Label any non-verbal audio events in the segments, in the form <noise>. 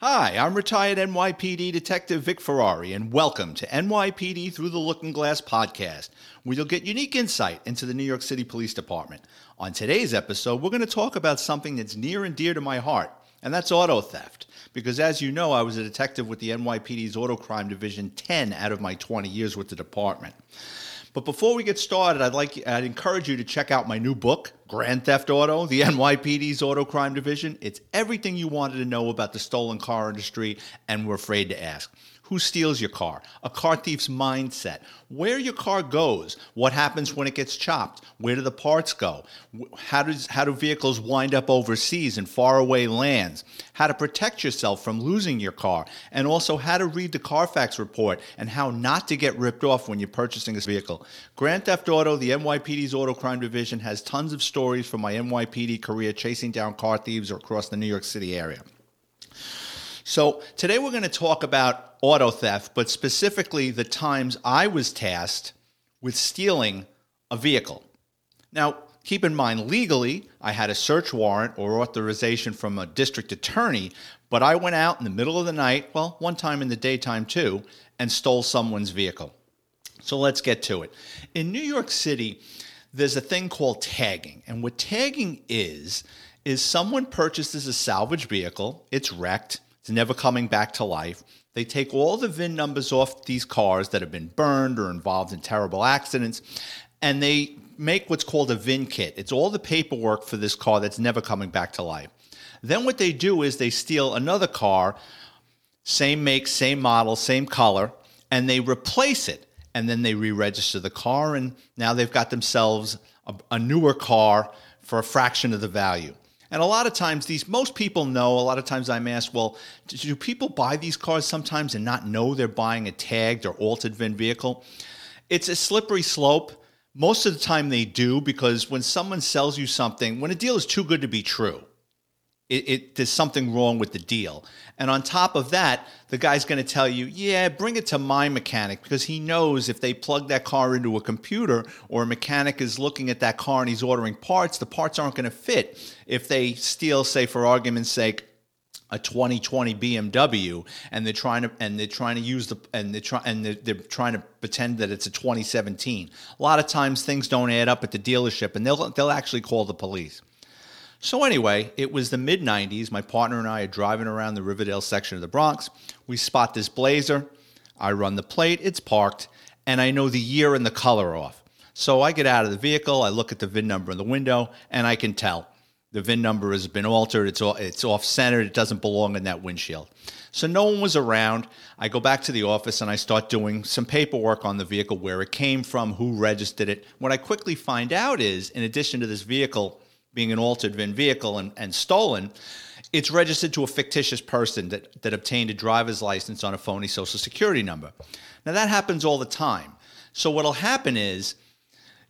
Hi, I'm retired NYPD Detective Vic Ferrari, and welcome to NYPD Through the Looking Glass podcast, where you'll get unique insight into the New York City Police Department. On today's episode, we're going to talk about something that's near and dear to my heart, and that's auto theft. Because as you know, I was a detective with the NYPD's Auto Crime Division 10 out of my 20 years with the department. But before we get started, I'd like I'd encourage you to check out my new book, Grand Theft Auto, the <laughs> NYPD's Auto Crime Division. It's everything you wanted to know about the stolen car industry and were afraid to ask. Who steals your car? A car thief's mindset. Where your car goes. What happens when it gets chopped? Where do the parts go? How does how do vehicles wind up overseas in faraway lands? How to protect yourself from losing your car, and also how to read the Carfax report and how not to get ripped off when you're purchasing a vehicle. Grand Theft Auto, the NYPD's Auto Crime Division, has tons of stories from my NYPD career chasing down car thieves across the New York City area. So today we're going to talk about auto theft, but specifically the times I was tasked with stealing a vehicle. Now, keep in mind, legally, I had a search warrant or authorization from a district attorney, but I went out in the middle of the night, well, one time in the daytime too, and stole someone's vehicle. So let's get to it. In New York City, there's a thing called tagging. And what tagging is, is someone purchases a salvage vehicle, it's wrecked, it's never coming back to life. They take all the VIN numbers off these cars that have been burned or involved in terrible accidents, and they make what's called a VIN kit. It's all the paperwork for this car that's never coming back to life. Then what they do is they steal another car, same make, same model, same color, and they replace it. And then they re register the car, and now they've got themselves a, a newer car for a fraction of the value. And a lot of times, these most people know. A lot of times, I'm asked, "Well, do people buy these cars sometimes and not know they're buying a tagged or altered VIN vehicle?" It's a slippery slope. Most of the time, they do because when someone sells you something, when a deal is too good to be true, it, it, there's something wrong with the deal. And on top of that, the guy's going to tell you, yeah, bring it to my mechanic because he knows if they plug that car into a computer or a mechanic is looking at that car and he's ordering parts, the parts aren't going to fit. If they steal, say, for argument's sake, a 2020 BMW and they're trying to and they're trying to use the and they're trying and they're, they're, trying to pretend that it's a 2017. A lot of times things don't add up at the dealership and they'll they'll actually call the police. So, anyway, it was the mid 90s. My partner and I are driving around the Riverdale section of the Bronx. We spot this blazer. I run the plate, it's parked, and I know the year and the color off. So I get out of the vehicle, I look at the VIN number in the window, and I can tell the VIN number has been altered. It's, it's off centered. It doesn't belong in that windshield. So no one was around. I go back to the office and I start doing some paperwork on the vehicle, where it came from, who registered it. What I quickly find out is, in addition to this vehicle being an altered VIN vehicle and, and stolen, it's registered to a fictitious person that, that obtained a driver's license on a phony social security number. Now, that happens all the time. So, what'll happen is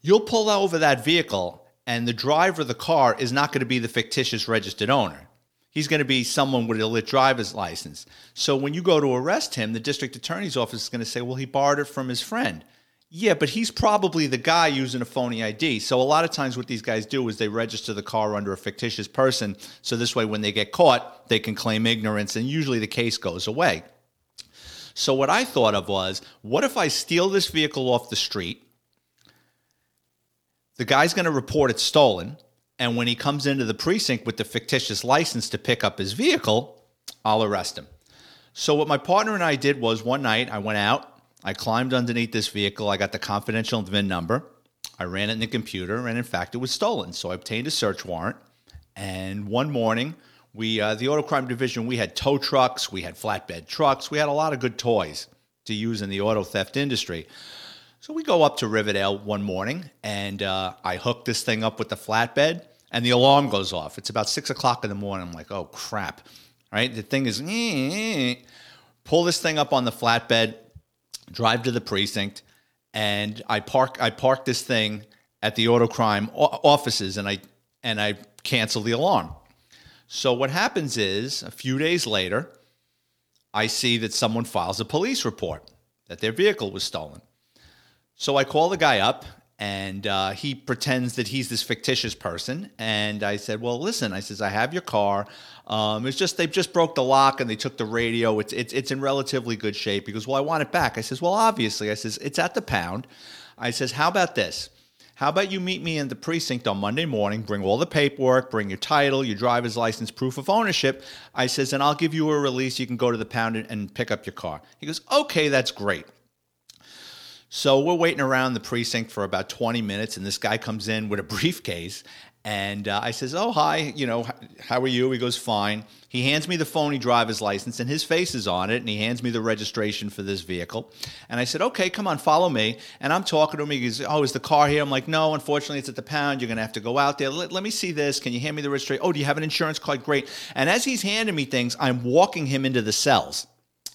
you'll pull over that vehicle, and the driver of the car is not going to be the fictitious registered owner. He's going to be someone with a lit driver's license. So, when you go to arrest him, the district attorney's office is going to say, well, he borrowed it from his friend. Yeah, but he's probably the guy using a phony ID. So a lot of times what these guys do is they register the car under a fictitious person. So this way, when they get caught, they can claim ignorance and usually the case goes away. So what I thought of was, what if I steal this vehicle off the street? The guy's going to report it stolen. And when he comes into the precinct with the fictitious license to pick up his vehicle, I'll arrest him. So what my partner and I did was one night I went out, I climbed underneath this vehicle. I got the confidential VIN number. I ran it in the computer, and in fact, it was stolen. So I obtained a search warrant. And one morning, we, uh, the auto crime division, we had tow trucks, we had flatbed trucks, we had a lot of good toys to use in the auto theft industry. So we go up to Riverdale one morning, and uh, I hook this thing up with the flatbed, and the alarm goes off. It's about six o'clock in the morning. I'm like, oh crap! Right? The thing is, pull this thing up on the flatbed drive to the precinct, and I park I park this thing at the auto crime offices, and I and I cancel the alarm. So what happens is a few days later, I see that someone files a police report that their vehicle was stolen. So I call the guy up and uh, he pretends that he's this fictitious person. And I said, "Well, listen," I says, "I have your car. Um, it's just they just broke the lock and they took the radio. It's it's it's in relatively good shape." He goes, "Well, I want it back." I says, "Well, obviously," I says, "It's at the pound." I says, "How about this?" How about you meet me in the precinct on Monday morning? Bring all the paperwork, bring your title, your driver's license, proof of ownership. I says, and I'll give you a release. You can go to the pound and, and pick up your car. He goes, okay, that's great. So we're waiting around the precinct for about 20 minutes, and this guy comes in with a <laughs> briefcase. And uh, I says, "Oh, hi. You know, how are you?" He goes, "Fine." He hands me the phony driver's license, and his face is on it. And he hands me the registration for this vehicle. And I said, "Okay, come on, follow me." And I'm talking to him. He goes, "Oh, is the car here?" I'm like, "No, unfortunately, it's at the pound. You're gonna have to go out there. Let, let me see this. Can you hand me the registration? Oh, do you have an insurance card? Great." And as he's handing me things, I'm walking him into the cells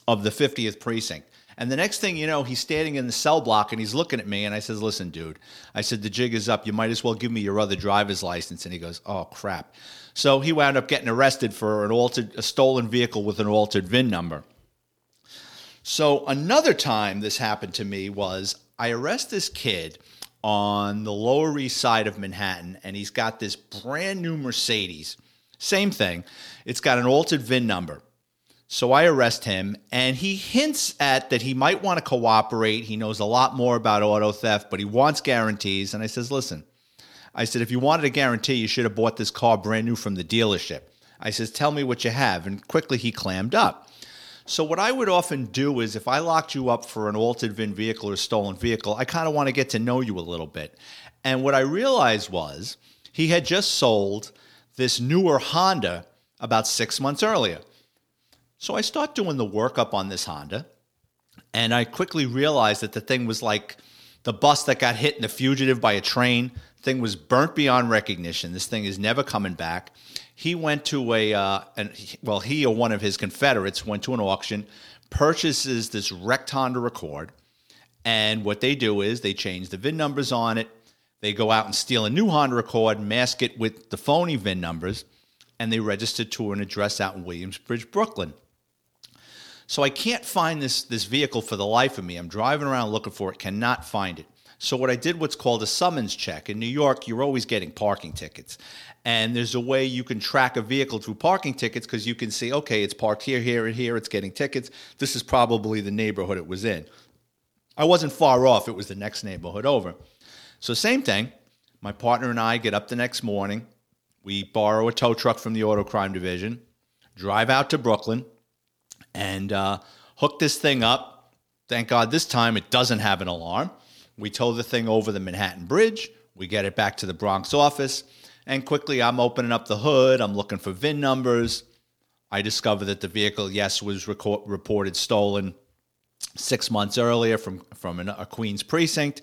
of the 50th precinct. And the next thing you know, he's standing in the cell block and he's looking at me. And I says, Listen, dude, I said, the jig is up. You might as well give me your other driver's license. And he goes, Oh, crap. So he wound up getting arrested for an altered, a stolen vehicle with an altered VIN number. So another time this happened to me was I arrest this kid on the Lower East Side of Manhattan, and he's got this brand new Mercedes. Same thing. It's got an altered VIN number. So I arrest him, and he hints at that he might want to cooperate. He knows a lot more about auto theft, but he wants guarantees. And I says, listen, I said, if you wanted a guarantee, you should have bought this car brand new from the dealership. I says, tell me what you have. And quickly he clammed up. So what I would often do is if I locked you up for an altered VIN vehicle or stolen vehicle, I kind of want to get to know you a little bit. And what I realized was he had just sold this newer Honda about six months earlier. So I start doing the workup on this Honda, and I quickly realized that the thing was like the bus that got hit in the fugitive by a train. Thing was burnt beyond recognition. This thing is never coming back. He went to a, uh, and well, he or one of his Confederates went to an auction, purchases this wrecked Honda Accord, and what they do is they change the VIN numbers on it. They go out and steal a new Honda Accord, mask it with the phony VIN numbers, and they register to an address out in Williamsburg, Brooklyn. So I can't find this, this vehicle for the life of me. I'm driving around looking for it, cannot find it. So what I did what's called a summons check. In New York, you're always getting parking tickets. And there's a way you can track a vehicle through parking tickets because you can see, okay, it's parked here, here, and here, it's getting tickets. This is probably the neighborhood it was in. I wasn't far off, it was the next neighborhood over. So, same thing. My partner and I get up the next morning. We borrow a tow truck from the auto crime division, drive out to Brooklyn, and uh, hook this thing up. Thank God this time it doesn't have an alarm. We tow the thing over the Manhattan Bridge. We get it back to the Bronx office. And quickly, I'm opening up the hood. I'm looking for VIN numbers. I discover that the vehicle, yes, was reported stolen six months earlier from, from an, a Queens precinct.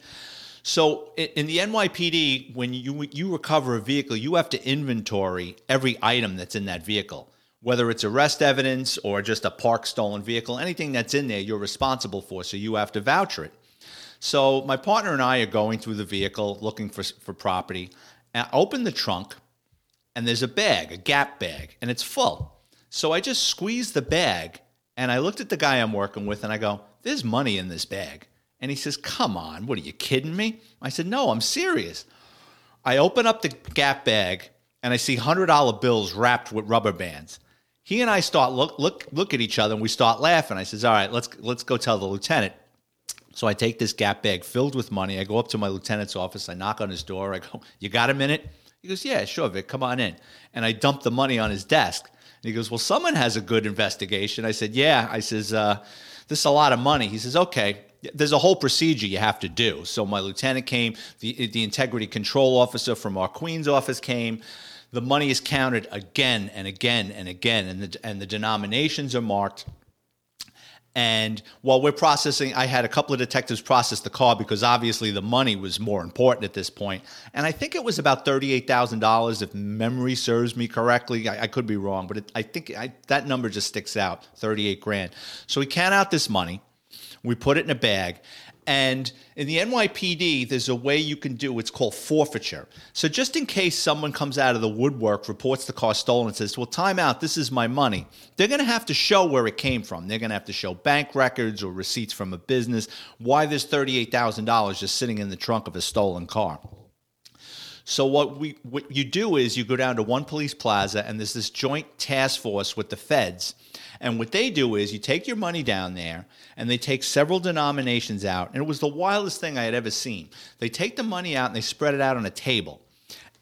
So in the NYPD, when you you recover a vehicle, you have to inventory every item that's in that vehicle whether it's arrest evidence or just a park stolen vehicle, anything that's in there, you're responsible for, so you have to voucher it. So my partner and I are going through the vehicle looking for, for property. And I open the trunk, and there's a bag, a gap bag, and it's full. So I just squeeze the bag, and I looked at the guy I'm working with, and I go, There's money in this bag. And he says, Come on, what are you kidding me? I said, No, I'm serious. I open up the gap bag, and I see $100 bills wrapped with rubber bands he and I start look look look at each other and we start laughing. I says, "All right, let's let's go tell the lieutenant." So I take this gap bag filled with money. I go up to my lieutenant's office. I knock on his door. I go, "You got a minute?" He goes, "Yeah, sure, Vic. Come on in." And I dump the money on his desk. And he goes, "Well, someone has a good investigation." I said, "Yeah." I says, uh, "This is a lot of money." He says, "Okay." There's a whole procedure you have to do. So my lieutenant came. The the integrity control officer from our Queens office came the money is counted again and again and again, and the, and the denominations are marked. And while we're processing, I had a couple of detectives process the car because obviously the money was more important at this point. And I think it was about $38,000 if memory serves me correctly. I, I could be wrong, but it, I think I, that number just sticks out 38 grand. So we count out this money. We put it in a bag. And in the NYPD, there's a way you can do it's called forfeiture. So just in case someone comes out of the woodwork, reports the car stolen, and says, Well, time out, this is my money, they're going to have to show where it came from. They're going to have to show bank records or receipts from a business, why there's $38,000 just sitting in the trunk of a stolen car. So what we what you do is you go down to one police plaza and there's this joint task force with the feds. And what they do is you take your money down there and they take several denominations out. And it was the wildest thing I had ever seen. They take the money out and they spread it out on a table.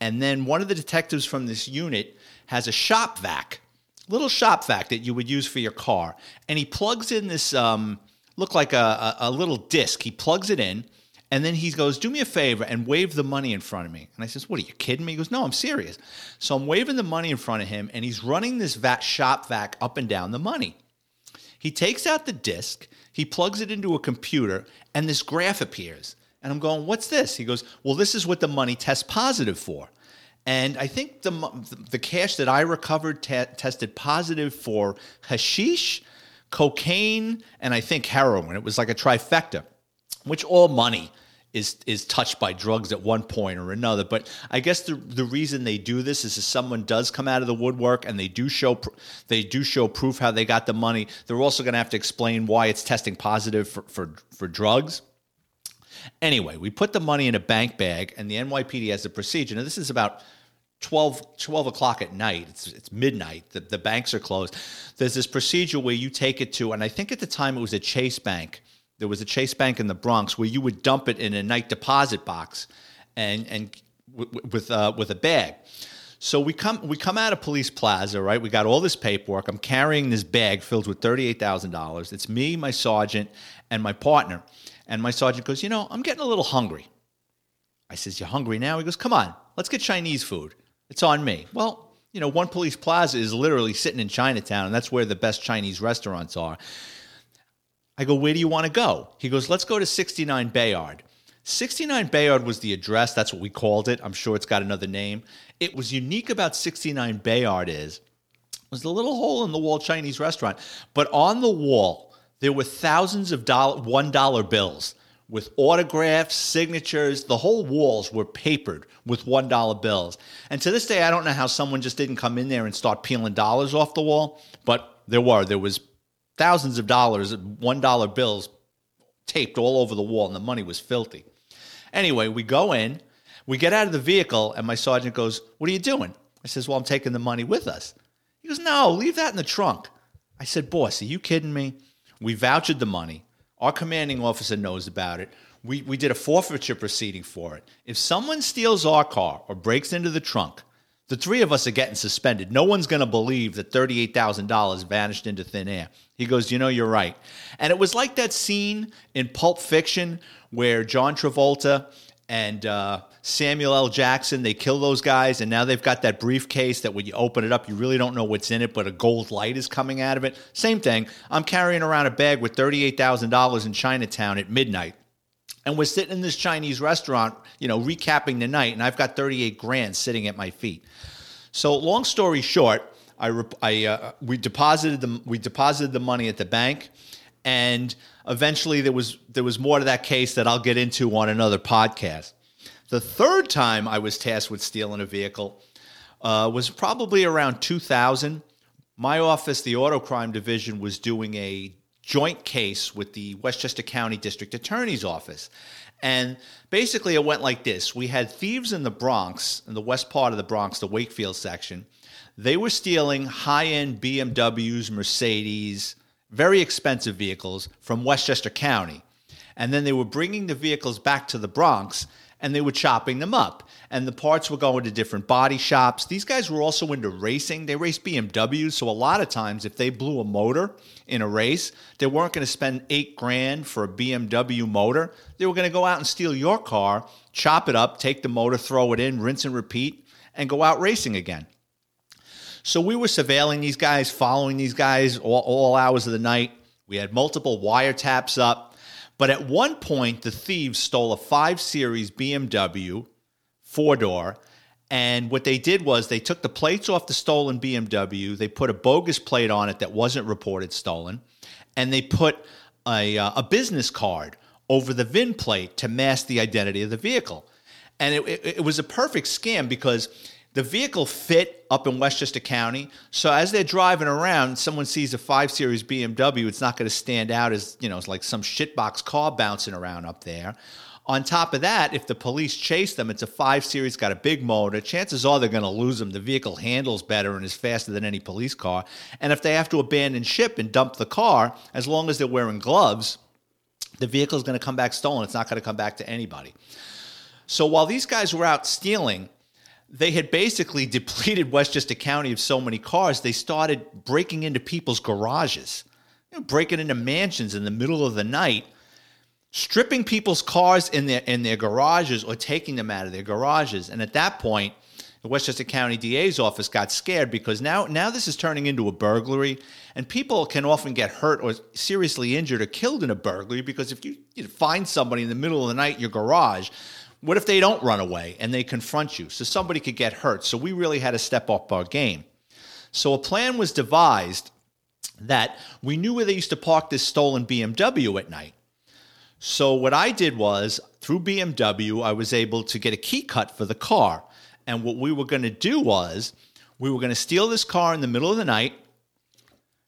And then one of the detectives from this unit has a shop vac, little shop vac that you would use for your car. And he plugs in this um, look like a, a, a little disc. He plugs it in and then he goes, Do me a favor and wave the money in front of me. And I says, What are you kidding me? He goes, No, I'm serious. So I'm waving the money in front of him, and he's running this vac shop vac up and down the money. He takes out the disc, he plugs it into a computer, and this graph appears. And I'm going, What's this? He goes, Well, this is what the money tests positive for. And I think the, the cash that I recovered te- tested positive for hashish, cocaine, and I think heroin. It was like a trifecta which all money is is touched by drugs at one point or another. But I guess the the reason they do this is if someone does come out of the woodwork and they do show they do show proof how they got the money. They're also going to have to explain why it's testing positive for for, for drugs. Anyway, we put the money in a bank bag, and the NYPD has a procedure. Now, this is about 12, 12 o'clock at night. It's, it's midnight. The, the banks are closed. There's this procedure where you take it to, and I think at the time it was a Chase Bank there was a Chase Bank in the Bronx where you would dump it in a night deposit box, and and w- with uh, with a bag. So we come we come out of Police Plaza, right? We got all this paperwork. I'm carrying this bag filled with thirty eight thousand dollars. It's me, my sergeant, and my partner. And my sergeant goes, you know, I'm getting a little hungry. I says, you're hungry now? He goes, come on, let's get Chinese food. It's on me. Well, you know, One Police Plaza is literally sitting in Chinatown, and that's where the best Chinese restaurants are. I go, where do you want to go? He goes, let's go to 69 Bayard. 69 Bayard was the address. That's what we called it. I'm sure it's got another name. It was unique about 69 Bayard is was the little hole in the wall Chinese restaurant. But on the wall, there were thousands of dollar, one dollar bills with autographs, signatures. The whole walls were papered with one dollar bills. And to this day, I don't know how someone just didn't come in there and start peeling dollars off the wall, but there were. There was thousands of dollars, one dollar bills taped all over the wall, and the money was filthy. Anyway, we go in, we get out of the vehicle, and my sergeant goes, What are you doing? I says, Well, I'm taking the money with us. He goes, No, leave that in the trunk. I said, Boss, are you kidding me? We vouchered the money. Our commanding officer knows about it. We, we did a forfeiture proceeding for it. If someone steals our car or breaks into the trunk, the three of us are getting suspended. No one's going to believe that $38,000 vanished into thin air. He goes, You know, you're right. And it was like that scene in Pulp Fiction where John Travolta and uh, Samuel L. Jackson, they kill those guys, and now they've got that briefcase that when you open it up, you really don't know what's in it, but a gold light is coming out of it. Same thing. I'm carrying around a bag with $38,000 in Chinatown at midnight and we're sitting in this Chinese restaurant, you know, recapping the night, and I've got 38 grand sitting at my feet. So, long story short, I, I uh, we deposited the we deposited the money at the bank, and eventually there was there was more to that case that I'll get into on another podcast. The third time I was tasked with stealing a vehicle uh, was probably around 2000. My office, the auto crime division, was doing a joint case with the Westchester County District Attorney's Office. And basically, it went like this We had thieves in the Bronx, in the west part of the Bronx, the Wakefield section. They were stealing high end BMWs, Mercedes, very expensive vehicles from Westchester County. And then they were bringing the vehicles back to the Bronx and they were chopping them up. And the parts were going to different body shops. These guys were also into racing. They raced BMWs. So a lot of times, if they blew a motor in a race, they weren't going to spend eight grand for a BMW motor. They were going to go out and steal your car, chop it up, take the motor, throw it in, rinse and repeat, and go out racing again. So we were surveilling these guys, following these guys all, all hours of the night. We had multiple wiretaps up but at one point, the thieves stole a 5 Series BMW four door. And what they did was they took the plates off the stolen BMW, they put a bogus plate on it that wasn't reported stolen, and they put a, uh, a business card over the VIN plate to mask the identity of the vehicle. And it, it, it was a perfect scam because the vehicle fit up in Westchester County. So as they're driving around, someone sees a 5 Series BMW, it's not going to stand out as, you know, it's like some shitbox car bouncing around up there. On top of that, if the police chase them, it's a 5 Series, got a big motor. Chances are they're going to lose them. The vehicle handles better and is faster than any police car. And if they have to abandon ship and dump the car, as long as they're wearing gloves, the vehicle is going to come back stolen. It's not going to come back to anybody. So while these guys were out stealing, they had basically <laughs> depleted Westchester County of so many cars, they started breaking into people's garages, you know, breaking into mansions in the middle of the night, stripping people's cars in their in their garages or taking them out of their garages. And at that point, the Westchester County DA's office got scared because now now this is turning into a burglary, and people can often get hurt or seriously injured or killed in a burglary because if you, you find somebody in the middle of the night in your garage what if they don't run away and they confront you? So somebody could get hurt. So we really had to step up our game. So a plan was devised that we knew where they used to park this stolen BMW at night. So what I did was through BMW, I was able to get a key cut for the car. And what we were going to do was we were going to steal this car in the middle of the night,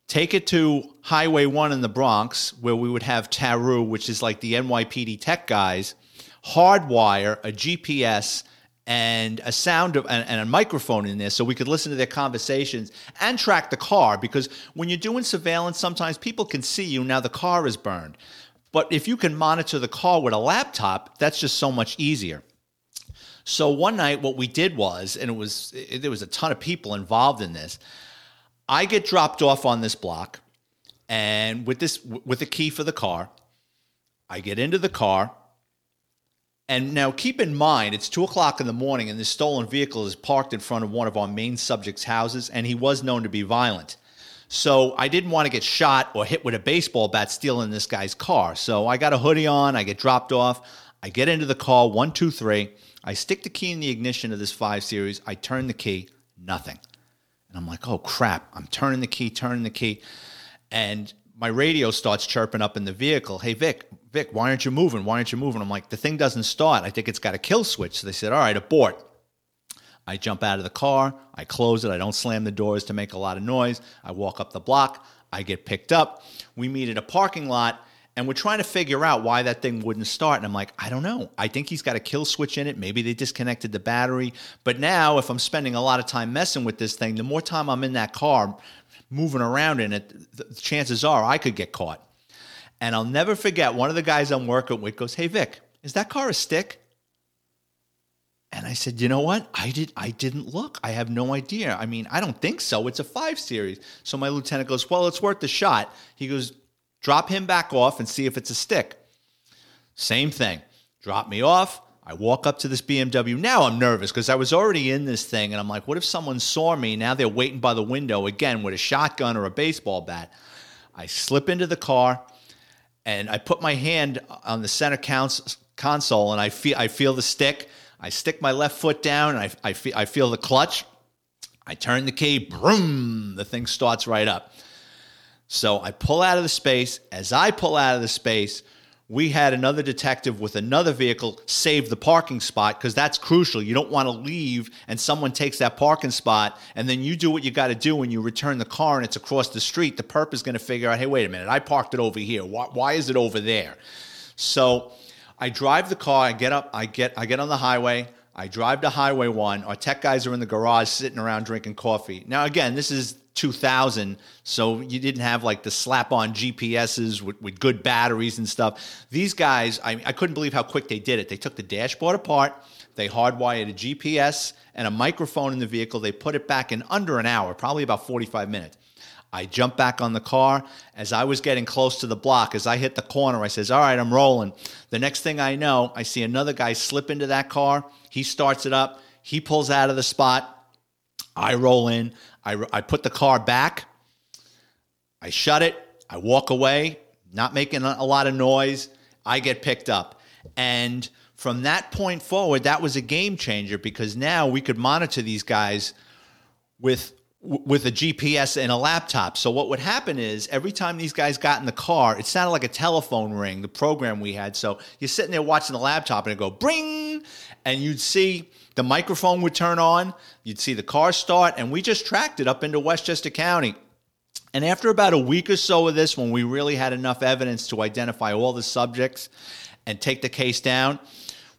take it to Highway 1 in the Bronx, where we would have TARU, which is like the NYPD tech guys, hardwire a GPS and a sound of, and, and, a microphone in there so we could listen to their conversations and track the car. Because when you're doing surveillance sometimes people can see you now the car is burned. But if you can monitor the car with a laptop that's just so much easier. So one night what we did was and it was it, there was a ton of people involved in this i get dropped off on this block and with this with a key for the car i get into the car and now keep in mind, it's two o'clock in the morning, and this stolen vehicle is parked in front of one of our main subject's houses, and he was known to be violent. So I didn't want to get shot or hit with a baseball bat stealing this guy's car. So I got a hoodie on, I get dropped off, I get into the car, one, two, three. I stick the key in the ignition of this 5 Series, I turn the key, nothing. And I'm like, oh crap, I'm turning the key, turning the key. And my radio starts chirping up in the vehicle. Hey, Vic, Vic, why aren't you moving? Why aren't you moving? I'm like, the thing doesn't start. I think it's got a kill switch. So they said, all right, abort. I jump out of the car. I close it. I don't slam the doors to make a lot of noise. I walk up the block. I get picked up. We meet at a parking lot and we're trying to figure out why that thing wouldn't start. And I'm like, I don't know. I think he's got a kill switch in it. Maybe they disconnected the battery. But now, if I'm spending a lot of time messing with this thing, the more time I'm in that car moving around in it, the chances are I could get caught. And I'll never forget one of the guys I'm working with goes, Hey Vic, is that car a stick? And I said, you know what? I did I didn't look. I have no idea. I mean, I don't think so. It's a five series. So my lieutenant goes, Well, it's worth the shot. He goes, drop him back off and see if it's a stick. Same thing. Drop me off. I walk up to this BMW. Now I'm nervous because I was already in this thing and I'm like, what if someone saw me? Now they're waiting by the window again with a shotgun or a baseball bat. I slip into the car and I put my hand on the center console and I feel I feel the stick. I stick my left foot down and I, I, feel, I feel the clutch. I turn the key, boom, the thing starts right up. So I pull out of the space. As I pull out of the space, we had another detective with another vehicle save the parking spot because that's crucial. You don't want to leave and someone takes that parking spot and then you do what you got to do when you return the car and it's across the street. The perp is going to figure out, hey, wait a minute, I parked it over here. Why, why is it over there? So I drive the car. I get up. I get I get on the highway. I drive to Highway One. Our tech guys are in the garage sitting around drinking coffee. Now, again, this is 2000 so you didn't have like the slap on gps's with, with, good batteries and stuff these guys I, I couldn't believe how quick they did it they took the dashboard apart they hardwired a gps and a microphone in the vehicle they put it back in under an hour probably about 45 minutes I jump back on the car. As I was getting close to the block, as I hit the corner, I says, "All right, I'm rolling." The next thing I know, I see another guy slip into that car. He starts it up. He pulls out of the spot. I roll in. I, I put the car back. I shut it. I walk away, not making a lot of noise. I get picked up. And from that point forward, that was a game changer because now we could monitor these guys with with a GPS and a laptop. So what would happen is every time these guys got in the car, it sounded like a telephone ring, the program we had. So you're sitting there watching the laptop and it go bring and you'd see the microphone would turn on, you'd see the car start and we just tracked it up into Westchester County. And after about a week or so of this when we really had enough evidence to identify all the subjects and take the case down,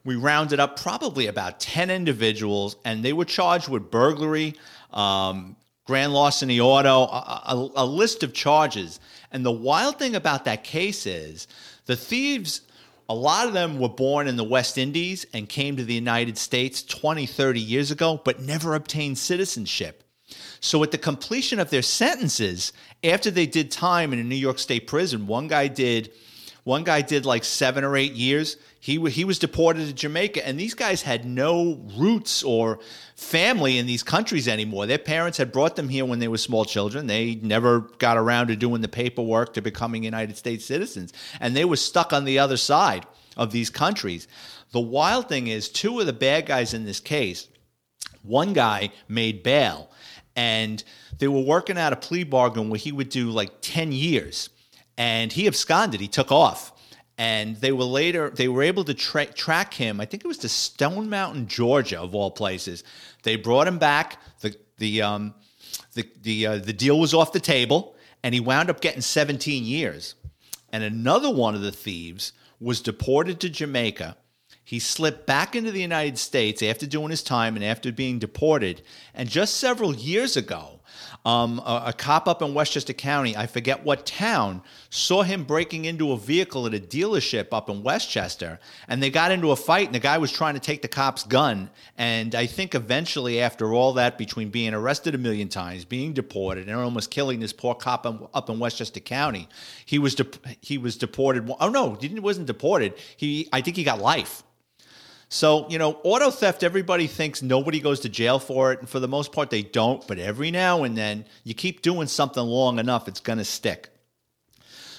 we rounded up probably about 10 individuals and they were charged with burglary, um, grand larceny auto, a, a, a list of charges. And the wild thing about that case is the thieves a lot of them were born in the West Indies and came to the United States 20, 30 years ago, but never obtained citizenship. So, at the completion of their sentences, after they did time in a New York State prison, one guy did, one guy did like seven or eight years. He, he was deported to Jamaica, and these guys had no roots or family in these countries anymore. Their parents had brought them here when they were small children. They never got around to doing the paperwork to becoming United States citizens, and they were stuck on the other side of these countries. The wild thing is, two of the bad guys in this case, one guy made bail, and they were working out a plea bargain where he would do like 10 years, and he absconded, he took off and they were later they were able to tra- track him. I think it was to Stone Mountain, Georgia, of all places. They brought him back. the the um, the the uh, the deal was off the table, and he wound up getting 17 years. And another one of the thieves was deported to Jamaica. He slipped back into the United States after doing his time and after being deported. And just several years ago, um, a, a, cop up in Westchester County, I forget what town, saw him breaking into a vehicle at a dealership up in Westchester, and they got into a fight, and the guy was trying to take the cop's gun. And I think eventually, after all that, between being arrested a million times, being deported, and almost killing this poor cop up in Westchester County, he was de- he was deported. Oh no, he wasn't deported. He I think he got life. So, you know, auto theft, everybody thinks nobody goes to jail for it. And for the most part, they don't. But every now and then, you keep doing something long enough, it's going to stick.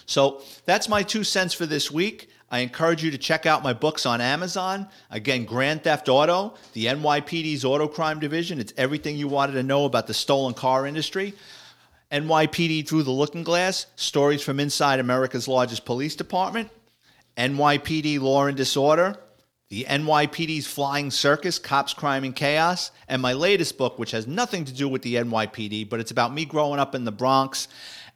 So that's my two cents for this week. I encourage you to check out my books on Amazon. Again, Grand Theft Auto, the NYPD's Auto Crime Division. It's everything you wanted to know about the stolen car industry. NYPD Through the Looking Glass, stories from inside America's largest police department. NYPD Law and Disorder, the NYPD's Flying Circus Cops, Crime, and Chaos, and my latest book, which has nothing to do with the NYPD, but it's about me growing up in the Bronx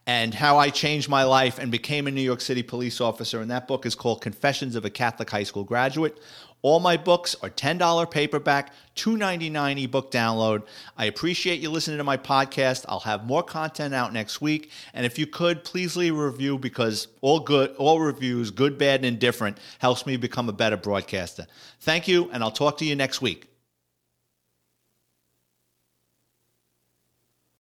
and how I changed my life and became a New York City police officer. And that book is called Confessions of a Catholic High School Graduate. All my books are $10 paperback, $2.99 ebook download. I appreciate you listening to my podcast. I'll have more content out next week. And if you could, please leave a review because all good, all reviews, good, bad, and indifferent, helps me become a better broadcaster. Thank you, and I'll talk to you next week.